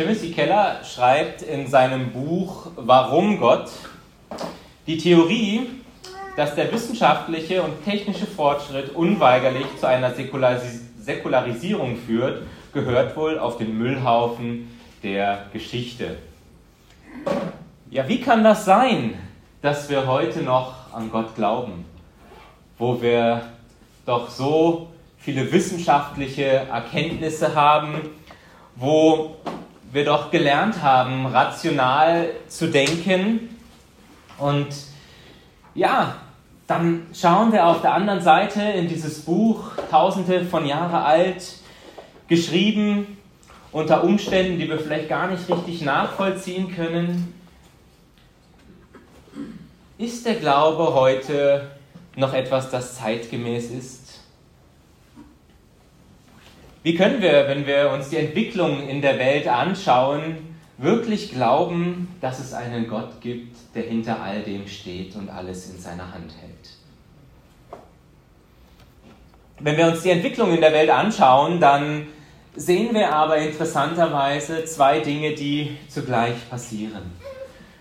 Timothy Keller schreibt in seinem Buch Warum Gott die Theorie, dass der wissenschaftliche und technische Fortschritt unweigerlich zu einer Säkularis Säkularisierung führt, gehört wohl auf den Müllhaufen der Geschichte. Ja, wie kann das sein, dass wir heute noch an Gott glauben, wo wir doch so viele wissenschaftliche Erkenntnisse haben, wo wir doch gelernt haben, rational zu denken. Und ja, dann schauen wir auf der anderen Seite in dieses Buch, tausende von Jahren alt, geschrieben unter Umständen, die wir vielleicht gar nicht richtig nachvollziehen können. Ist der Glaube heute noch etwas, das zeitgemäß ist? Wie können wir, wenn wir uns die Entwicklung in der Welt anschauen, wirklich glauben, dass es einen Gott gibt, der hinter all dem steht und alles in seiner Hand hält? Wenn wir uns die Entwicklung in der Welt anschauen, dann sehen wir aber interessanterweise zwei Dinge, die zugleich passieren.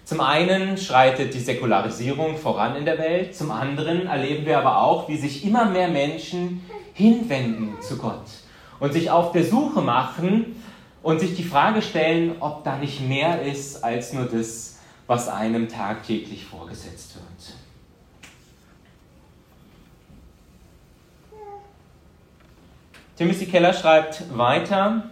Zum einen schreitet die Säkularisierung voran in der Welt, zum anderen erleben wir aber auch, wie sich immer mehr Menschen hinwenden zu Gott und sich auf der Suche machen und sich die Frage stellen, ob da nicht mehr ist als nur das, was einem tagtäglich vorgesetzt wird. Timothy Keller schreibt weiter,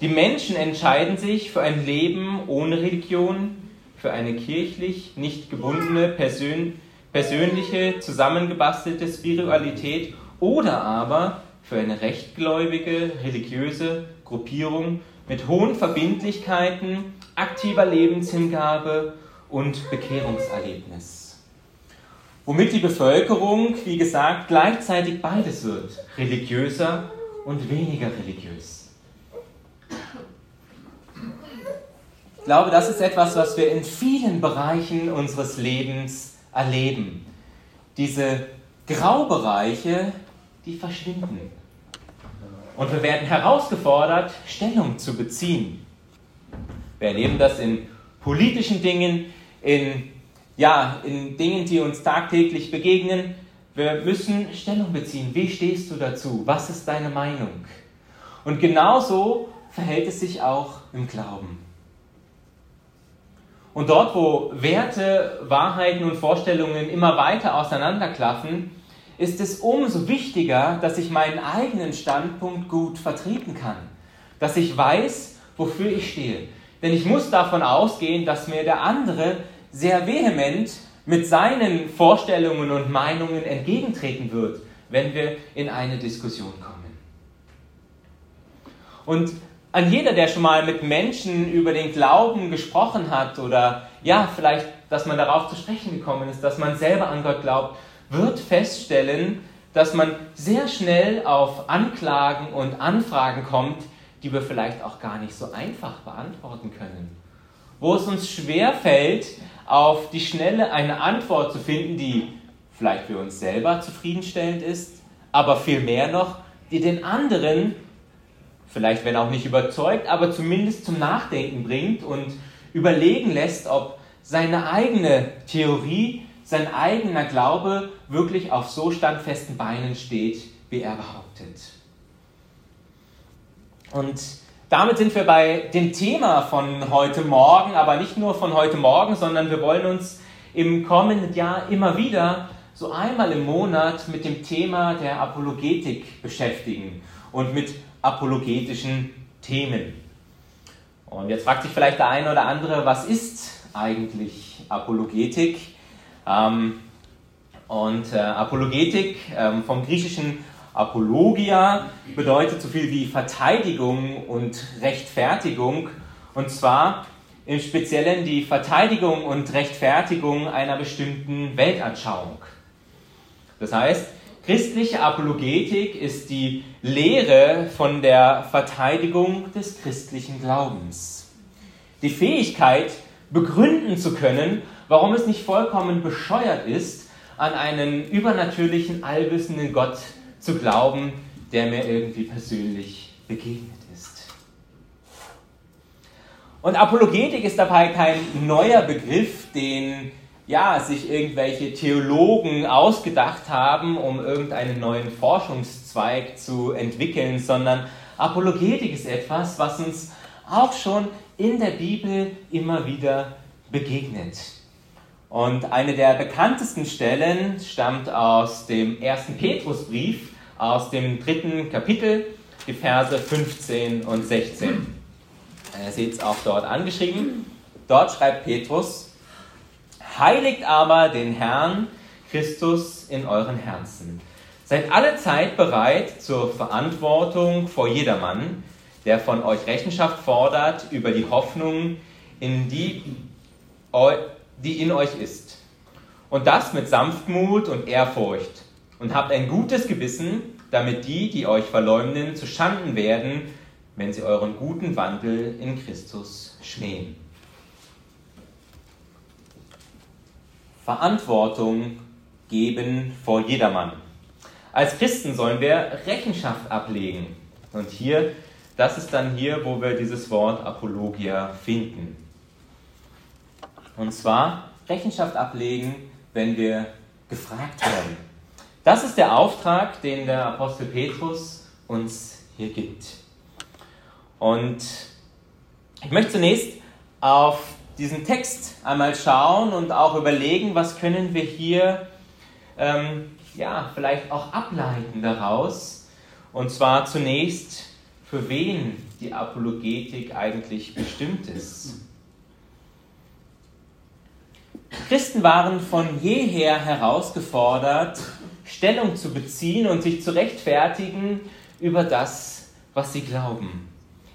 die Menschen entscheiden sich für ein Leben ohne Religion, für eine kirchlich nicht gebundene, persön persönliche, zusammengebastelte Spiritualität oder aber für eine rechtgläubige, religiöse Gruppierung mit hohen Verbindlichkeiten, aktiver Lebenshingabe und Bekehrungserlebnis. Womit die Bevölkerung, wie gesagt, gleichzeitig beides wird, religiöser und weniger religiös. Ich glaube, das ist etwas, was wir in vielen Bereichen unseres Lebens erleben. Diese Graubereiche, die verschwinden. Und wir werden herausgefordert, Stellung zu beziehen. Wir erleben das in politischen Dingen, in, ja, in Dingen, die uns tagtäglich begegnen. Wir müssen Stellung beziehen. Wie stehst du dazu? Was ist deine Meinung? Und genauso verhält es sich auch im Glauben. Und dort, wo Werte, Wahrheiten und Vorstellungen immer weiter auseinanderklaffen, ist es umso wichtiger, dass ich meinen eigenen Standpunkt gut vertreten kann. Dass ich weiß, wofür ich stehe. Denn ich muss davon ausgehen, dass mir der andere sehr vehement mit seinen Vorstellungen und Meinungen entgegentreten wird, wenn wir in eine Diskussion kommen. Und an jeder, der schon mal mit Menschen über den Glauben gesprochen hat oder ja, vielleicht, dass man darauf zu sprechen gekommen ist, dass man selber an Gott glaubt, wird feststellen, dass man sehr schnell auf Anklagen und Anfragen kommt, die wir vielleicht auch gar nicht so einfach beantworten können. Wo es uns schwer fällt, auf die Schnelle eine Antwort zu finden, die vielleicht für uns selber zufriedenstellend ist, aber vielmehr noch, die den anderen, vielleicht wenn auch nicht überzeugt, aber zumindest zum Nachdenken bringt und überlegen lässt, ob seine eigene Theorie sein eigener Glaube wirklich auf so standfesten Beinen steht, wie er behauptet. Und damit sind wir bei dem Thema von heute Morgen, aber nicht nur von heute Morgen, sondern wir wollen uns im kommenden Jahr immer wieder so einmal im Monat mit dem Thema der Apologetik beschäftigen und mit apologetischen Themen. Und jetzt fragt sich vielleicht der eine oder andere, was ist eigentlich Apologetik? Ähm, und äh, Apologetik ähm, vom griechischen Apologia bedeutet so viel wie Verteidigung und Rechtfertigung. Und zwar im Speziellen die Verteidigung und Rechtfertigung einer bestimmten Weltanschauung. Das heißt, christliche Apologetik ist die Lehre von der Verteidigung des christlichen Glaubens. Die Fähigkeit, begründen zu können, warum es nicht vollkommen bescheuert ist, an einen übernatürlichen, allwissenden Gott zu glauben, der mir irgendwie persönlich begegnet ist. Und Apologetik ist dabei kein neuer Begriff, den ja, sich irgendwelche Theologen ausgedacht haben, um irgendeinen neuen Forschungszweig zu entwickeln, sondern Apologetik ist etwas, was uns auch schon in der Bibel immer wieder begegnet. Und eine der bekanntesten Stellen stammt aus dem ersten Petrusbrief, aus dem dritten Kapitel, die Verse 15 und 16. Ihr seht es auch dort angeschrieben. Dort schreibt Petrus, Heiligt aber den Herrn Christus in euren Herzen. Seid alle Zeit bereit zur Verantwortung vor jedermann, der von euch Rechenschaft fordert über die Hoffnung, in die, die in euch ist. Und das mit Sanftmut und Ehrfurcht. Und habt ein gutes Gewissen, damit die, die euch verleumden, zu Schanden werden, wenn sie euren guten Wandel in Christus schmähen. Verantwortung geben vor jedermann. Als Christen sollen wir Rechenschaft ablegen. Und hier, das ist dann hier, wo wir dieses Wort Apologia finden. Und zwar Rechenschaft ablegen, wenn wir gefragt werden. Das ist der Auftrag, den der Apostel Petrus uns hier gibt. Und ich möchte zunächst auf diesen Text einmal schauen und auch überlegen, was können wir hier ähm, ja, vielleicht auch ableiten daraus. Und zwar zunächst, für wen die Apologetik eigentlich bestimmt ist. Christen waren von jeher herausgefordert, Stellung zu beziehen und sich zu rechtfertigen über das, was sie glauben.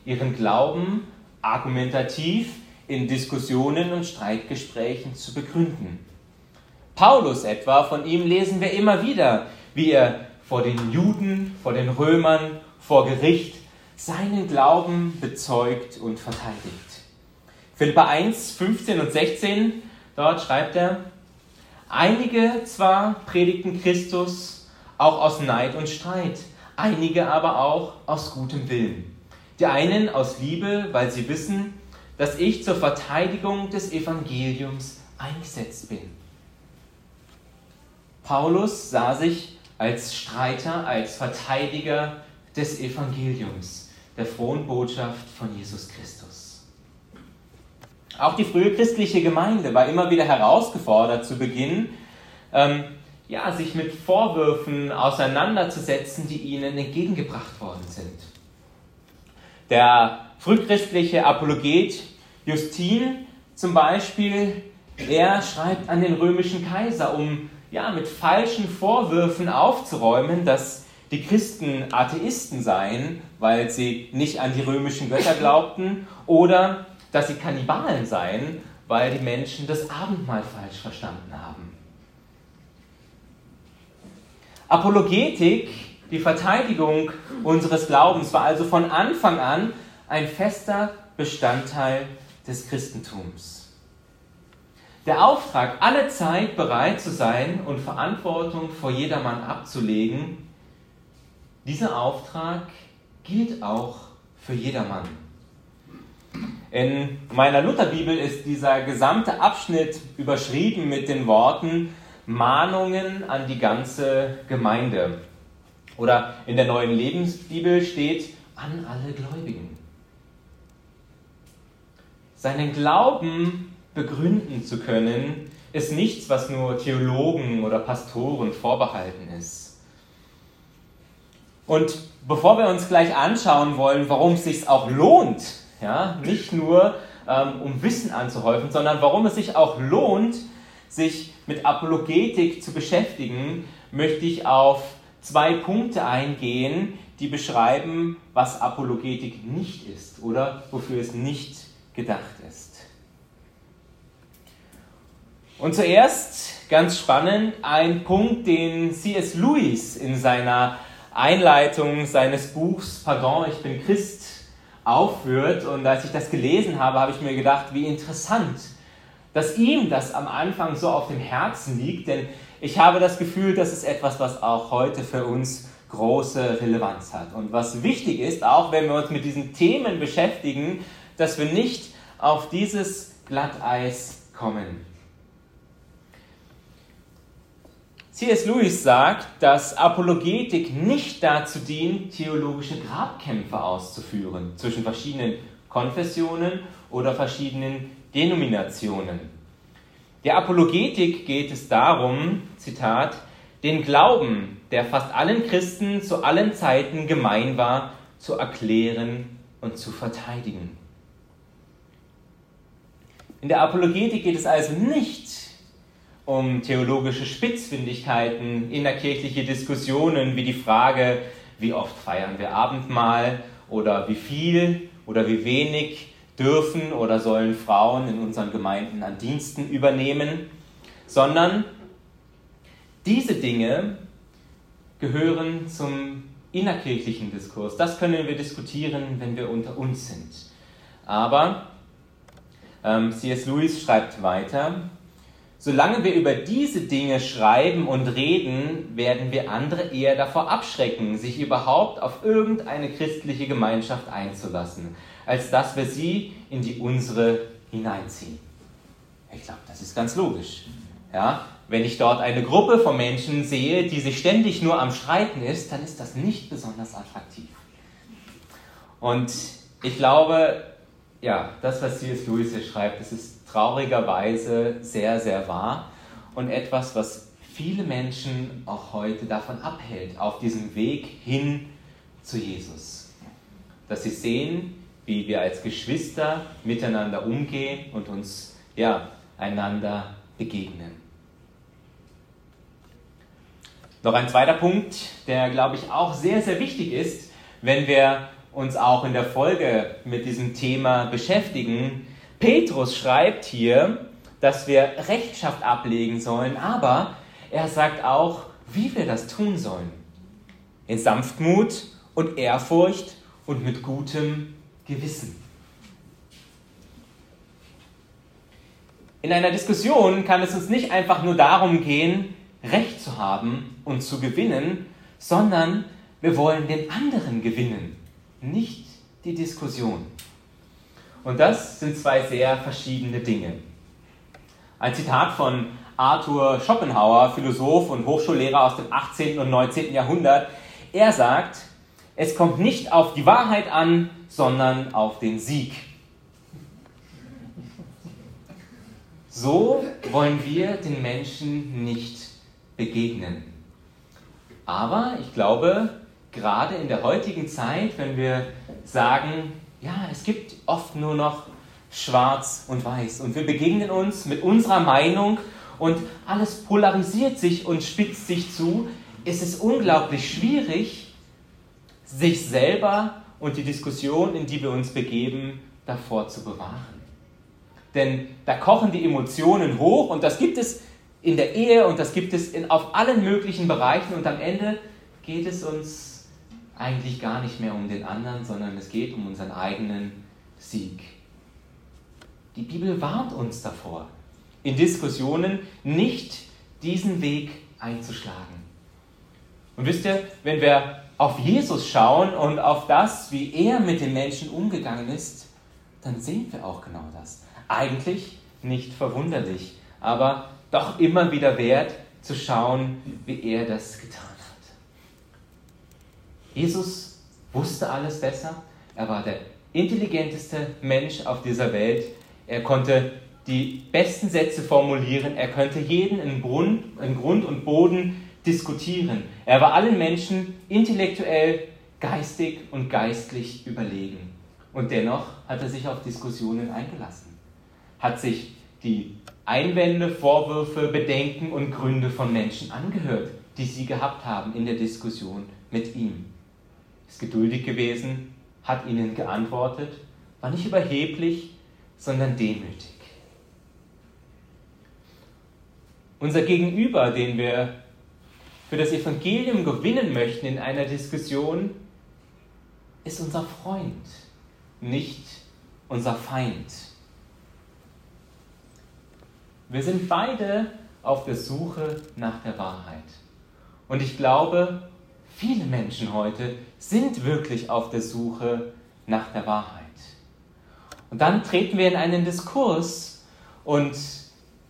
Ihren Glauben argumentativ in Diskussionen und Streitgesprächen zu begründen. Paulus etwa, von ihm lesen wir immer wieder, wie er vor den Juden, vor den Römern, vor Gericht seinen Glauben bezeugt und verteidigt. Philippa 1, 15 und 16, dort schreibt er, einige zwar predigten Christus auch aus Neid und Streit, einige aber auch aus gutem Willen. Die einen aus Liebe, weil sie wissen, dass ich zur Verteidigung des Evangeliums eingesetzt bin. Paulus sah sich als Streiter, als Verteidiger des Evangeliums, der frohen Botschaft von Jesus Christus. Auch die frühe christliche Gemeinde war immer wieder herausgefordert zu Beginn, ähm, ja, sich mit Vorwürfen auseinanderzusetzen, die ihnen entgegengebracht worden sind. Der frühchristliche Apologet Justin zum Beispiel, er schreibt an den römischen Kaiser, um ja, mit falschen Vorwürfen aufzuräumen, dass die Christen Atheisten seien, weil sie nicht an die römischen Götter glaubten, oder dass sie Kannibalen seien, weil die Menschen das Abendmahl falsch verstanden haben. Apologetik, die Verteidigung unseres Glaubens, war also von Anfang an ein fester Bestandteil des Christentums. Der Auftrag, alle Zeit bereit zu sein und Verantwortung vor jedermann abzulegen, dieser Auftrag gilt auch für jedermann. In meiner Lutherbibel ist dieser gesamte Abschnitt überschrieben mit den Worten Mahnungen an die ganze Gemeinde. Oder in der neuen Lebensbibel steht an alle Gläubigen seinen Glauben begründen zu können, ist nichts, was nur Theologen oder Pastoren vorbehalten ist. Und bevor wir uns gleich anschauen wollen, warum es sich auch lohnt, ja, nicht nur ähm, um Wissen anzuhäufen, sondern warum es sich auch lohnt, sich mit Apologetik zu beschäftigen, möchte ich auf zwei Punkte eingehen, die beschreiben, was Apologetik nicht ist oder wofür es nicht gedacht ist. Und zuerst, ganz spannend, ein Punkt, den C.S. Lewis in seiner Einleitung seines Buchs Pardon, ich bin Christ aufführt. Und als ich das gelesen habe, habe ich mir gedacht, wie interessant, dass ihm das am Anfang so auf dem Herzen liegt. Denn ich habe das Gefühl, das ist etwas, was auch heute für uns große Relevanz hat. Und was wichtig ist, auch wenn wir uns mit diesen Themen beschäftigen, dass wir nicht auf dieses Glatteis kommen. C.S. Lewis sagt, dass Apologetik nicht dazu dient, theologische Grabkämpfe auszuführen zwischen verschiedenen Konfessionen oder verschiedenen Denominationen. Der Apologetik geht es darum, Zitat, den Glauben, der fast allen Christen zu allen Zeiten gemein war, zu erklären und zu verteidigen. In der Apologetik geht es also nicht um theologische Spitzfindigkeiten, innerkirchliche Diskussionen wie die Frage, wie oft feiern wir Abendmahl oder wie viel oder wie wenig dürfen oder sollen Frauen in unseren Gemeinden an Diensten übernehmen, sondern diese Dinge gehören zum innerkirchlichen Diskurs. Das können wir diskutieren, wenn wir unter uns sind. Aber ähm, C.S. Lewis schreibt weiter, Solange wir über diese Dinge schreiben und reden, werden wir andere eher davor abschrecken, sich überhaupt auf irgendeine christliche Gemeinschaft einzulassen, als dass wir sie in die unsere hineinziehen. Ich glaube, das ist ganz logisch. Ja? Wenn ich dort eine Gruppe von Menschen sehe, die sich ständig nur am Streiten ist, dann ist das nicht besonders attraktiv. Und ich glaube, ja, das, was C.S. Lewis hier schreibt, das ist traurigerweise sehr, sehr wahr und etwas, was viele Menschen auch heute davon abhält, auf diesem Weg hin zu Jesus. Dass sie sehen, wie wir als Geschwister miteinander umgehen und uns ja, einander begegnen. Noch ein zweiter Punkt, der, glaube ich, auch sehr, sehr wichtig ist, wenn wir uns auch in der Folge mit diesem Thema beschäftigen, Petrus schreibt hier, dass wir Rechenschaft ablegen sollen, aber er sagt auch, wie wir das tun sollen. In Sanftmut und Ehrfurcht und mit gutem Gewissen. In einer Diskussion kann es uns nicht einfach nur darum gehen, Recht zu haben und zu gewinnen, sondern wir wollen den anderen gewinnen, nicht die Diskussion. Und das sind zwei sehr verschiedene Dinge. Ein Zitat von Arthur Schopenhauer, Philosoph und Hochschullehrer aus dem 18. und 19. Jahrhundert. Er sagt, es kommt nicht auf die Wahrheit an, sondern auf den Sieg. So wollen wir den Menschen nicht begegnen. Aber ich glaube, gerade in der heutigen Zeit, wenn wir sagen, ja, es gibt oft nur noch schwarz und weiß. Und wir begegnen uns mit unserer Meinung und alles polarisiert sich und spitzt sich zu. Es ist unglaublich schwierig, sich selber und die Diskussion, in die wir uns begeben, davor zu bewahren. Denn da kochen die Emotionen hoch und das gibt es in der Ehe und das gibt es in, auf allen möglichen Bereichen und am Ende geht es uns eigentlich gar nicht mehr um den anderen, sondern es geht um unseren eigenen Sieg. Die Bibel warnt uns davor, in Diskussionen nicht diesen Weg einzuschlagen. Und wisst ihr, wenn wir auf Jesus schauen und auf das, wie er mit den Menschen umgegangen ist, dann sehen wir auch genau das. Eigentlich nicht verwunderlich, aber doch immer wieder wert zu schauen, wie er das getan hat. Jesus wusste alles besser. Er war der intelligenteste Mensch auf dieser Welt. Er konnte die besten Sätze formulieren. Er könnte jeden in Grund, in Grund und Boden diskutieren. Er war allen Menschen intellektuell, geistig und geistlich überlegen. Und dennoch hat er sich auf Diskussionen eingelassen, hat sich die Einwände, Vorwürfe, Bedenken und Gründe von Menschen angehört, die sie gehabt haben in der Diskussion mit ihm ist geduldig gewesen, hat ihnen geantwortet, war nicht überheblich, sondern demütig. Unser Gegenüber, den wir für das Evangelium gewinnen möchten in einer Diskussion, ist unser Freund, nicht unser Feind. Wir sind beide auf der Suche nach der Wahrheit. Und ich glaube, Viele Menschen heute sind wirklich auf der Suche nach der Wahrheit. Und dann treten wir in einen Diskurs und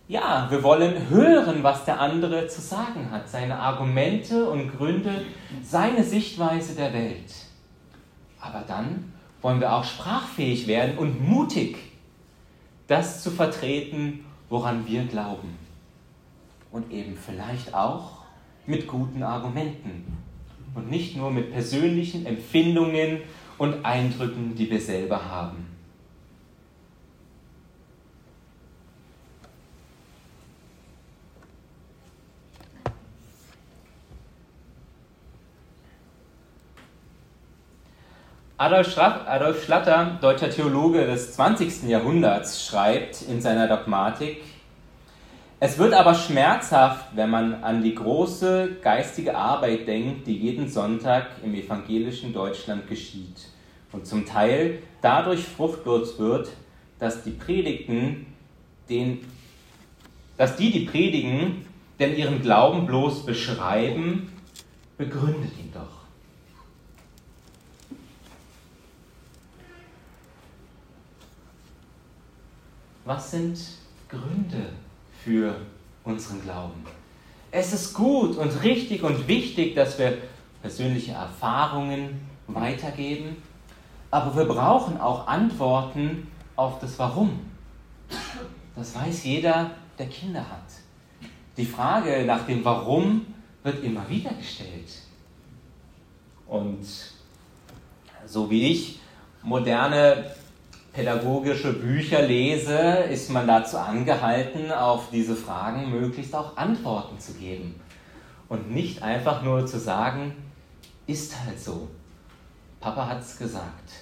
ja, wir wollen hören, was der andere zu sagen hat, seine Argumente und Gründe, seine Sichtweise der Welt. Aber dann wollen wir auch sprachfähig werden und mutig, das zu vertreten, woran wir glauben. Und eben vielleicht auch mit guten Argumenten und nicht nur mit persönlichen Empfindungen und Eindrücken, die wir selber haben. Adolf, Schlatter, deutscher Theologe des 20. Jahrhunderts, schreibt in seiner Dogmatik, es wird aber schmerzhaft, wenn man an die große geistige Arbeit denkt, die jeden Sonntag im evangelischen Deutschland geschieht und zum Teil dadurch fruchtlos wird, dass die Predigten den, dass die, die predigen, denn ihren Glauben bloß beschreiben, begründet ihn doch. was sind Gründe für unseren Glauben? Es ist gut und richtig und wichtig, dass wir persönliche Erfahrungen weitergeben, aber wir brauchen auch Antworten auf das Warum. Das weiß jeder, der Kinder hat. Die Frage nach dem Warum wird immer wieder gestellt. Und so wie ich moderne pädagogische Bücher lese, ist man dazu angehalten, auf diese Fragen möglichst auch Antworten zu geben. Und nicht einfach nur zu sagen, ist halt so. Papa hat es gesagt.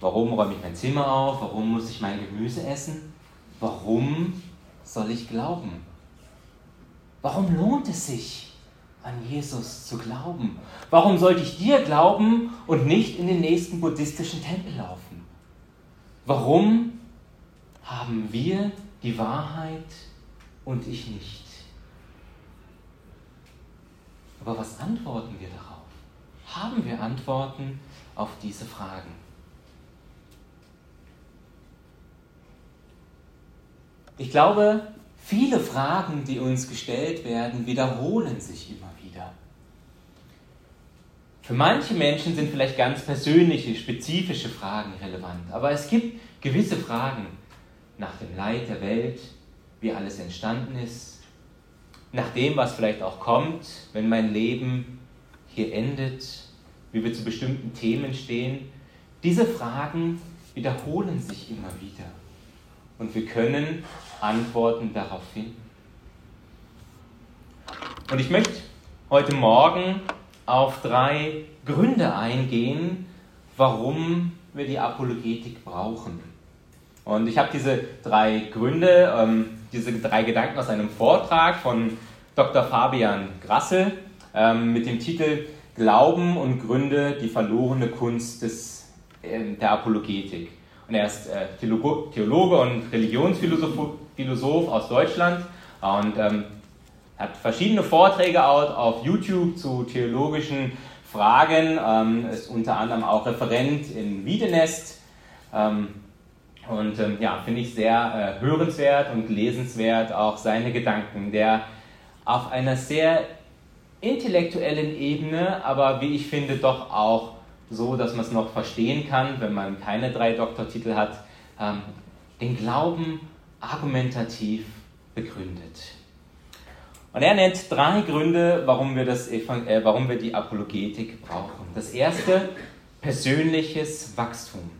Warum räume ich mein Zimmer auf? Warum muss ich mein Gemüse essen? Warum soll ich glauben? Warum lohnt es sich? An Jesus zu glauben? Warum sollte ich dir glauben und nicht in den nächsten buddhistischen Tempel laufen? Warum haben wir die Wahrheit und ich nicht? Aber was antworten wir darauf? Haben wir Antworten auf diese Fragen? Ich glaube, viele Fragen, die uns gestellt werden, wiederholen sich immer für manche Menschen sind vielleicht ganz persönliche, spezifische Fragen relevant, aber es gibt gewisse Fragen nach dem Leid der Welt, wie alles entstanden ist, nach dem, was vielleicht auch kommt, wenn mein Leben hier endet, wie wir zu bestimmten Themen stehen. Diese Fragen wiederholen sich immer wieder und wir können Antworten darauf finden. Und ich möchte heute Morgen auf drei Gründe eingehen, warum wir die Apologetik brauchen. Und ich habe diese drei Gründe, ähm, diese drei Gedanken aus einem Vortrag von Dr. Fabian Grassel ähm, mit dem Titel Glauben und Gründe, die verlorene Kunst des, äh, der Apologetik. Und er ist äh, Theologe und Religionsphilosoph aus Deutschland und ähm, hat verschiedene Vorträge auf YouTube zu theologischen Fragen, ähm, ist unter anderem auch Referent in Wiedenest. Ähm, und ähm, ja, finde ich sehr äh, hörenswert und lesenswert auch seine Gedanken, der auf einer sehr intellektuellen Ebene, aber wie ich finde, doch auch so, dass man es noch verstehen kann, wenn man keine drei Doktortitel hat, ähm, den Glauben argumentativ begründet. Und er nennt drei Gründe, warum wir, das, äh, warum wir die Apologetik brauchen. Das erste, persönliches Wachstum.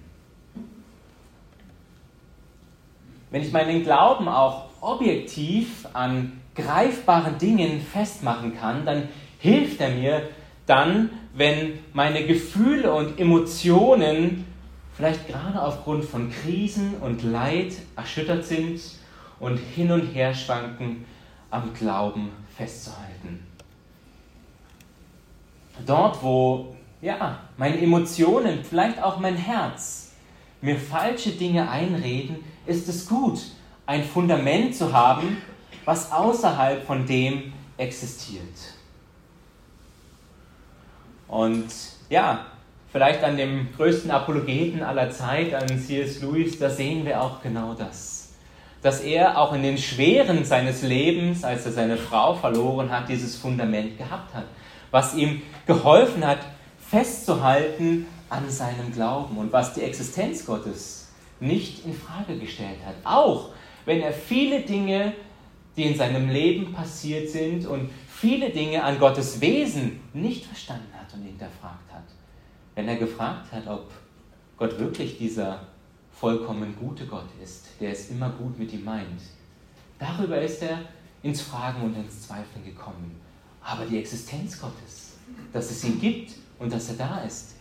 Wenn ich meinen Glauben auch objektiv an greifbaren Dingen festmachen kann, dann hilft er mir dann, wenn meine Gefühle und Emotionen vielleicht gerade aufgrund von Krisen und Leid erschüttert sind und hin und her schwanken, am Glauben festzuhalten. Dort, wo ja, meine Emotionen, vielleicht auch mein Herz mir falsche Dinge einreden, ist es gut, ein Fundament zu haben, was außerhalb von dem existiert. Und ja, vielleicht an dem größten Apologeten aller Zeit, an C.S. Lewis, da sehen wir auch genau das. Dass er auch in den Schweren seines Lebens, als er seine Frau verloren hat, dieses Fundament gehabt hat, was ihm geholfen hat, festzuhalten an seinem Glauben und was die Existenz Gottes nicht in Frage gestellt hat. Auch wenn er viele Dinge, die in seinem Leben passiert sind und viele Dinge an Gottes Wesen nicht verstanden hat und hinterfragt hat. Wenn er gefragt hat, ob Gott wirklich dieser vollkommen gute Gott ist, der es immer gut mit ihm meint. Darüber ist er ins Fragen und ins Zweifeln gekommen. Aber die Existenz Gottes, dass es ihn gibt und dass er da ist,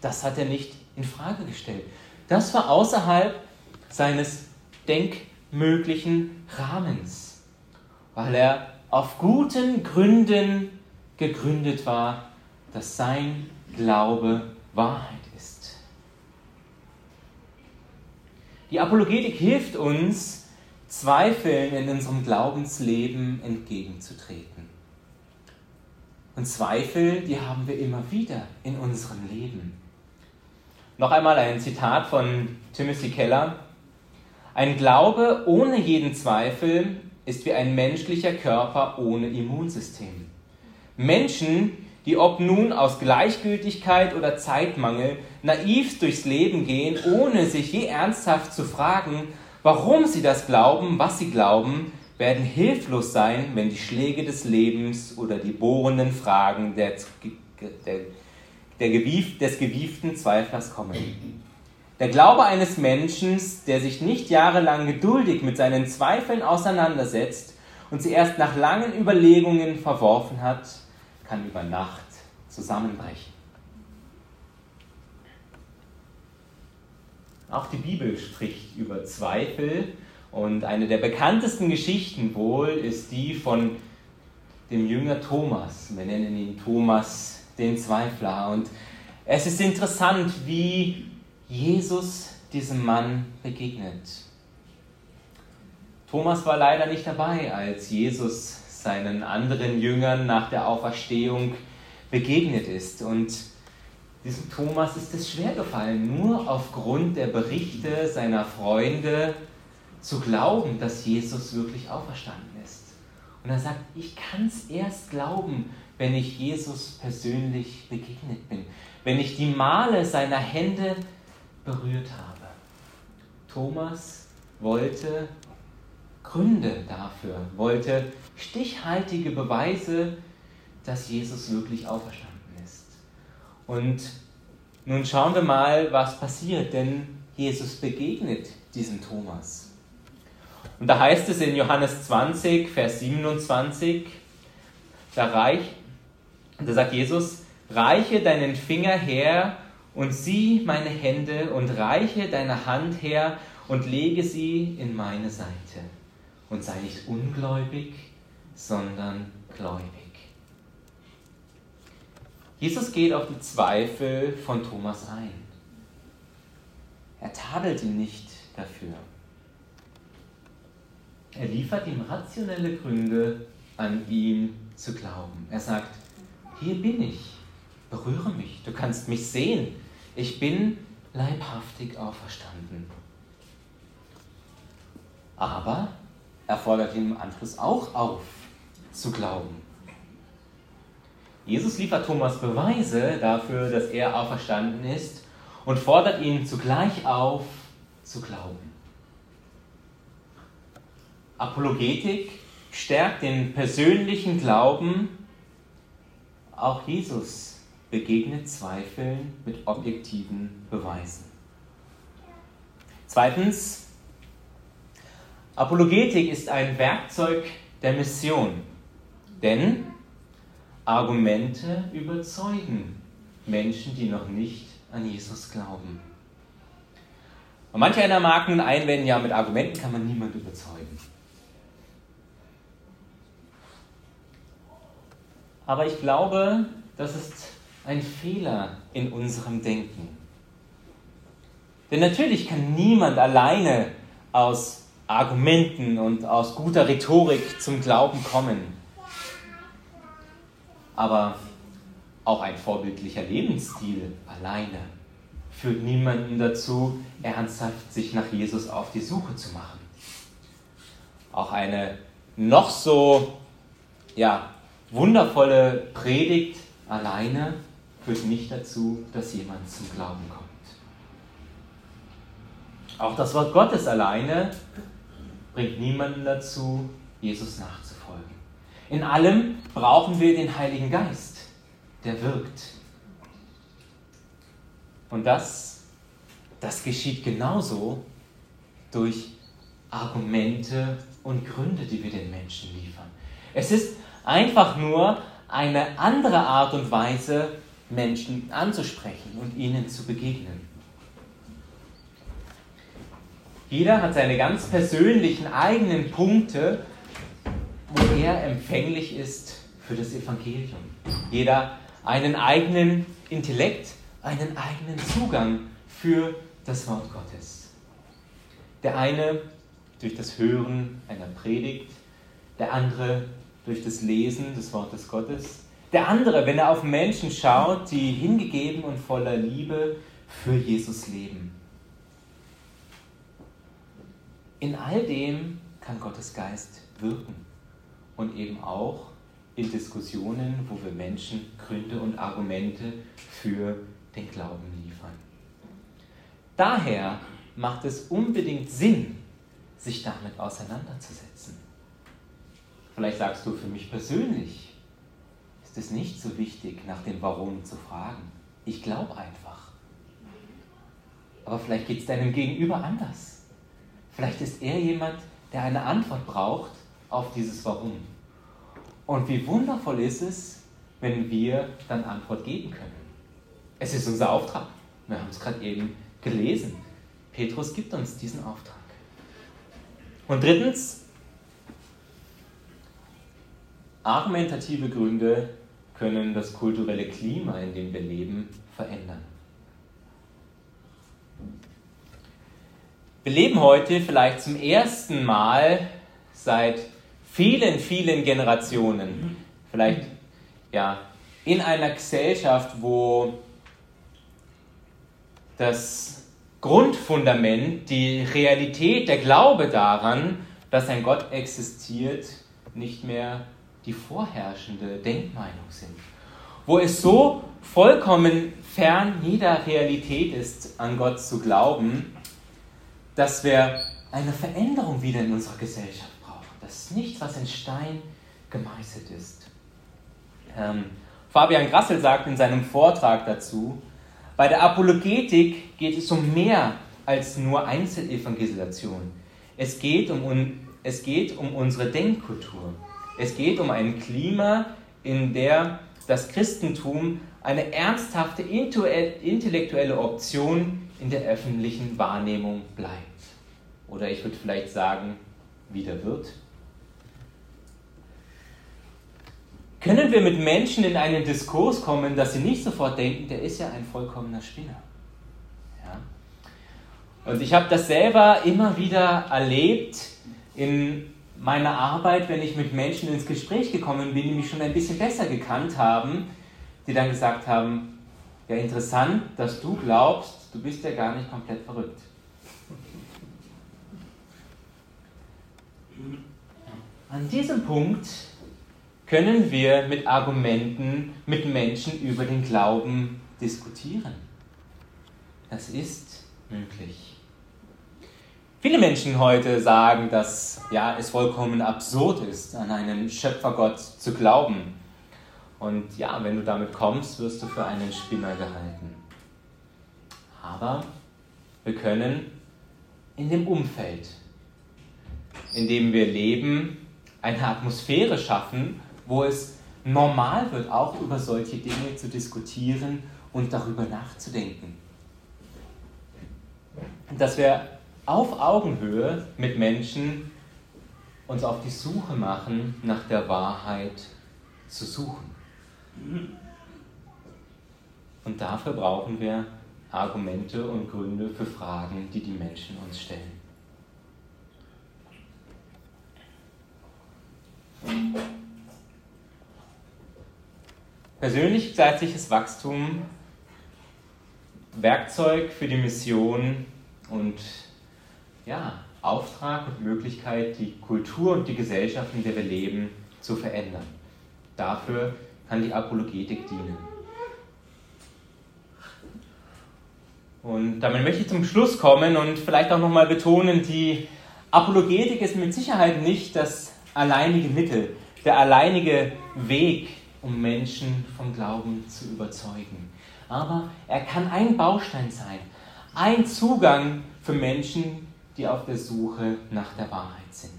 das hat er nicht in Frage gestellt. Das war außerhalb seines denkmöglichen Rahmens, weil er auf guten Gründen gegründet war, dass sein Glaube Wahrheit ist. Die Apologetik hilft uns, Zweifeln in unserem Glaubensleben entgegenzutreten. Und Zweifel, die haben wir immer wieder in unserem Leben. Noch einmal ein Zitat von Timothy Keller. Ein Glaube ohne jeden Zweifel ist wie ein menschlicher Körper ohne Immunsystem. Menschen, die ob nun aus Gleichgültigkeit oder Zeitmangel naiv durchs Leben gehen, ohne sich je ernsthaft zu fragen, warum sie das glauben, was sie glauben, werden hilflos sein, wenn die Schläge des Lebens oder die bohrenden Fragen der, der, der des gewieften Zweiflers kommen. Der Glaube eines Menschen, der sich nicht jahrelang geduldig mit seinen Zweifeln auseinandersetzt und sie erst nach langen Überlegungen verworfen hat, kann über Nacht zusammenbrechen. Auch die Bibel spricht über Zweifel und eine der bekanntesten Geschichten wohl ist die von dem Jünger Thomas. Wir nennen ihn Thomas den Zweifler. Und es ist interessant, wie Jesus diesem Mann begegnet. Thomas war leider nicht dabei, als Jesus seinen anderen Jüngern nach der Auferstehung begegnet ist. Und diesem Thomas ist es schwer gefallen, nur aufgrund der Berichte seiner Freunde zu glauben, dass Jesus wirklich auferstanden ist. Und er sagt, ich kann es erst glauben, wenn ich Jesus persönlich begegnet bin, wenn ich die Male seiner Hände berührt habe. Thomas wollte Gründe dafür, wollte stichhaltige Beweise, dass Jesus wirklich auferstanden ist. Und nun schauen wir mal, was passiert, denn Jesus begegnet diesem Thomas. Und da heißt es in Johannes 20, Vers 27, da, reich, da sagt Jesus, reiche deinen Finger her und sieh meine Hände und reiche deine Hand her und lege sie in meine Seite. Und sei nicht ungläubig, sondern gläubig. Jesus geht auf die Zweifel von Thomas ein. Er tadelt ihn nicht dafür. Er liefert ihm rationelle Gründe, an ihn zu glauben. Er sagt, hier bin ich, berühre mich, du kannst mich sehen, ich bin leibhaftig auferstanden. Aber er fordert ihn im Anschluss auch auf, zu glauben. Jesus liefert Thomas Beweise dafür, dass er auferstanden ist und fordert ihn zugleich auf, zu glauben. Apologetik stärkt den persönlichen Glauben. Auch Jesus begegnet Zweifeln mit objektiven Beweisen. Zweitens, Apologetik ist ein Werkzeug der Mission, denn Argumente überzeugen Menschen, die noch nicht an Jesus glauben. Und manch einer mag nun einwenden, ja, mit Argumenten kann man niemand überzeugen. Aber ich glaube, das ist ein Fehler in unserem Denken. Denn natürlich kann niemand alleine aus Argumenten und aus guter Rhetorik zum Glauben kommen. Aber Auch ein vorbildlicher Lebensstil alleine führt niemanden dazu, ernsthaft sich nach Jesus auf die Suche zu machen. Auch eine noch so ja, wundervolle Predigt alleine führt nicht dazu, dass jemand zum Glauben kommt. Auch das Wort Gottes alleine bringt niemanden dazu, Jesus nachzufolgen. In allem brauchen wir den Heiligen Geist, der wirkt. Und das, das geschieht genauso durch Argumente und Gründe, die wir den Menschen liefern. Es ist einfach nur eine andere Art und Weise, Menschen anzusprechen und ihnen zu begegnen. Jeder hat seine ganz persönlichen eigenen Punkte, wo er empfänglich ist für das Evangelium. Jeder einen eigenen Intellekt, einen eigenen Zugang für das Wort Gottes. Der eine durch das Hören einer Predigt, der andere durch das Lesen des Wortes Gottes, der andere, wenn er auf Menschen schaut, die hingegeben und voller Liebe für Jesus leben. In all dem kann Gottes Geist wirken und eben auch in Diskussionen, wo wir Menschen Gründe und Argumente für den Glauben liefern. Daher macht es unbedingt Sinn, sich damit auseinanderzusetzen. Vielleicht sagst du für mich persönlich, ist es nicht so wichtig, nach dem Warum zu fragen. Ich glaube einfach. Aber vielleicht geht es deinem Gegenüber anders. Vielleicht ist er jemand, der eine Antwort braucht auf dieses Warum. Und wie wundervoll ist es, wenn wir dann Antwort geben können. Es ist unser Auftrag. Wir haben es gerade eben gelesen. Petrus gibt uns diesen Auftrag. Und drittens, argumentative Gründe können das kulturelle Klima, in dem wir leben, verändern. Wir leben heute vielleicht zum ersten Mal seit vielen, vielen Generationen, vielleicht ja, in einer Gesellschaft, wo das Grundfundament, die Realität, der Glaube daran, dass ein Gott existiert, nicht mehr die vorherrschende Denkmeinung sind. Wo es so vollkommen fern jeder Realität ist, an Gott zu glauben, dass wir eine Veränderung wieder in unserer Gesellschaft brauchen. Das ist nicht, was in Stein gemeißelt ist. Ähm, Fabian Grassel sagt in seinem Vortrag dazu, bei der Apologetik geht es um mehr als nur Einzelevangelisation. Es geht um, es geht um unsere Denkkultur. Es geht um ein Klima, in der das Christentum eine ernsthafte intellektuelle Option in der öffentlichen Wahrnehmung bleibt. Oder ich würde vielleicht sagen, wieder wird. Können wir mit Menschen in einen Diskurs kommen, dass sie nicht sofort denken, der ist ja ein vollkommener Spinner? Ja? Und ich habe das selber immer wieder erlebt in meiner Arbeit, wenn ich mit Menschen ins Gespräch gekommen bin, die mich schon ein bisschen besser gekannt haben, die dann gesagt haben, ja interessant, dass du glaubst, du bist ja gar nicht komplett verrückt. An diesem Punkt können wir mit Argumenten mit Menschen über den Glauben diskutieren. Das ist möglich. Viele Menschen heute sagen, dass ja, es vollkommen absurd ist, an einen Schöpfergott zu glauben. Und ja, wenn du damit kommst, wirst du für einen Spinner gehalten. Aber wir können in dem Umfeld, in dem wir leben, eine Atmosphäre schaffen, wo es normal wird, auch über solche Dinge zu diskutieren und darüber nachzudenken. Dass wir auf Augenhöhe mit Menschen uns auf die Suche machen, nach der Wahrheit zu suchen. Und dafür brauchen wir Argumente und Gründe für Fragen, die die Menschen uns stellen. persönlich geistliches Wachstum, Werkzeug für die Mission und ja, Auftrag und Möglichkeit, die Kultur und die Gesellschaft, in der wir leben, zu verändern. Dafür kann die Apologetik dienen. Und damit möchte ich zum Schluss kommen und vielleicht auch nochmal betonen, die Apologetik ist mit Sicherheit nicht das alleinige Mittel, der alleinige Weg, um Menschen vom Glauben zu überzeugen. Aber er kann ein Baustein sein, ein Zugang für Menschen, die auf der Suche nach der Wahrheit sind.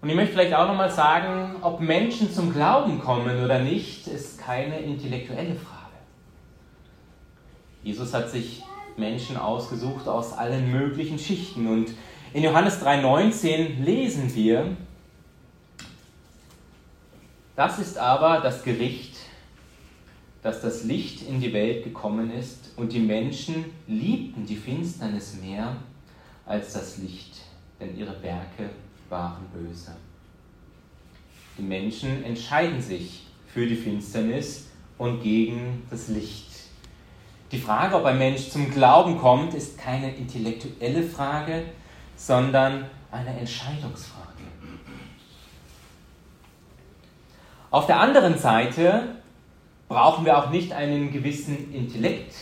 Und ich möchte vielleicht auch nochmal sagen, ob Menschen zum Glauben kommen oder nicht, ist keine intellektuelle Frage. Jesus hat sich Menschen ausgesucht aus allen möglichen Schichten. Und in Johannes 3:19 lesen wir, das ist aber das Gericht, dass das Licht in die Welt gekommen ist und die Menschen liebten die Finsternis mehr als das Licht, denn ihre Werke waren böse. Die Menschen entscheiden sich für die Finsternis und gegen das Licht. Die Frage, ob ein Mensch zum Glauben kommt, ist keine intellektuelle Frage, sondern eine Entscheidungsfrage. Auf der anderen Seite brauchen wir auch nicht einen gewissen Intellekt,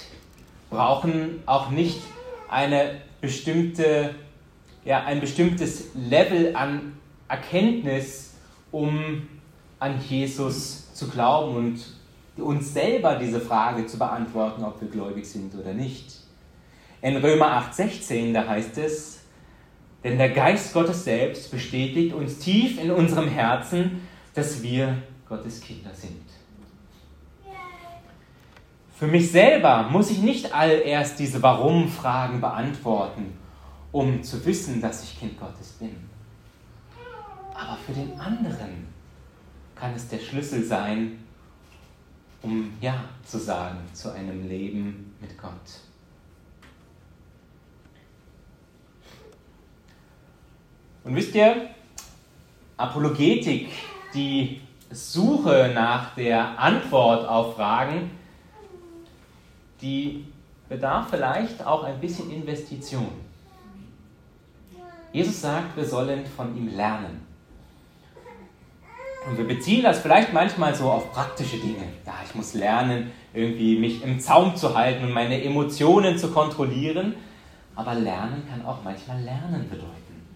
brauchen auch nicht eine bestimmte, ja, ein bestimmtes Level an Erkenntnis, um an Jesus zu glauben und uns selber diese Frage zu beantworten, ob wir gläubig sind oder nicht. In Römer 8:16, da heißt es, denn der Geist Gottes selbst bestätigt uns tief in unserem Herzen, dass wir Gottes Kinder sind. Für mich selber muss ich nicht allererst diese Warum-Fragen beantworten, um zu wissen, dass ich Kind Gottes bin. Aber für den anderen kann es der Schlüssel sein, um Ja zu sagen zu einem Leben mit Gott. Und wisst ihr, Apologetik, die Suche nach der Antwort auf Fragen, die bedarf vielleicht auch ein bisschen Investition. Jesus sagt, wir sollen von ihm lernen. Und wir beziehen das vielleicht manchmal so auf praktische Dinge. Ja, ich muss lernen, irgendwie mich im Zaum zu halten und meine Emotionen zu kontrollieren. Aber Lernen kann auch manchmal Lernen bedeuten.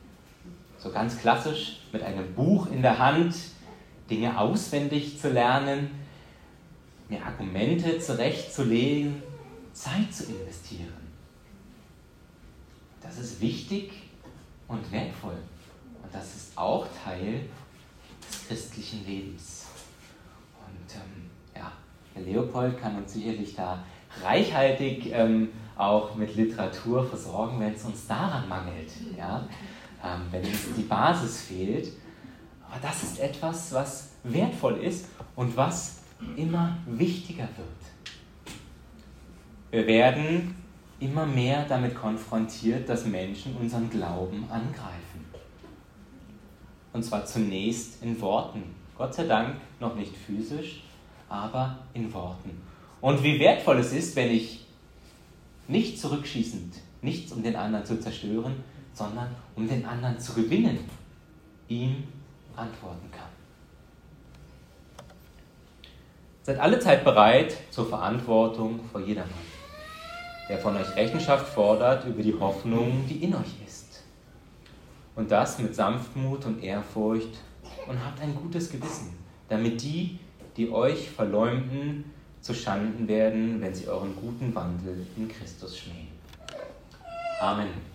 So ganz klassisch mit einem Buch in der Hand Dinge auswendig zu lernen, mir Argumente zurechtzulegen, Zeit zu investieren. Das ist wichtig und wertvoll. Und das ist auch Teil des christlichen Lebens. Und ähm, ja, Herr Leopold kann uns sicherlich da reichhaltig ähm, auch mit Literatur versorgen, wenn es uns daran mangelt. Ja? Ähm, wenn uns die Basis fehlt. Aber das ist etwas, was wertvoll ist und was immer wichtiger wird. Wir werden immer mehr damit konfrontiert, dass Menschen unseren Glauben angreifen. Und zwar zunächst in Worten. Gott sei Dank noch nicht physisch, aber in Worten. Und wie wertvoll es ist, wenn ich nicht zurückschießend, nichts um den anderen zu zerstören, sondern um den anderen zu gewinnen, ihm antworten kann. Seid alle Zeit bereit zur Verantwortung vor jedermann, der von euch Rechenschaft fordert über die Hoffnung, die in euch ist. Und das mit Sanftmut und Ehrfurcht und habt ein gutes Gewissen, damit die, die euch verleumden, zu Schanden werden, wenn sie euren guten Wandel in Christus schmähen. Amen.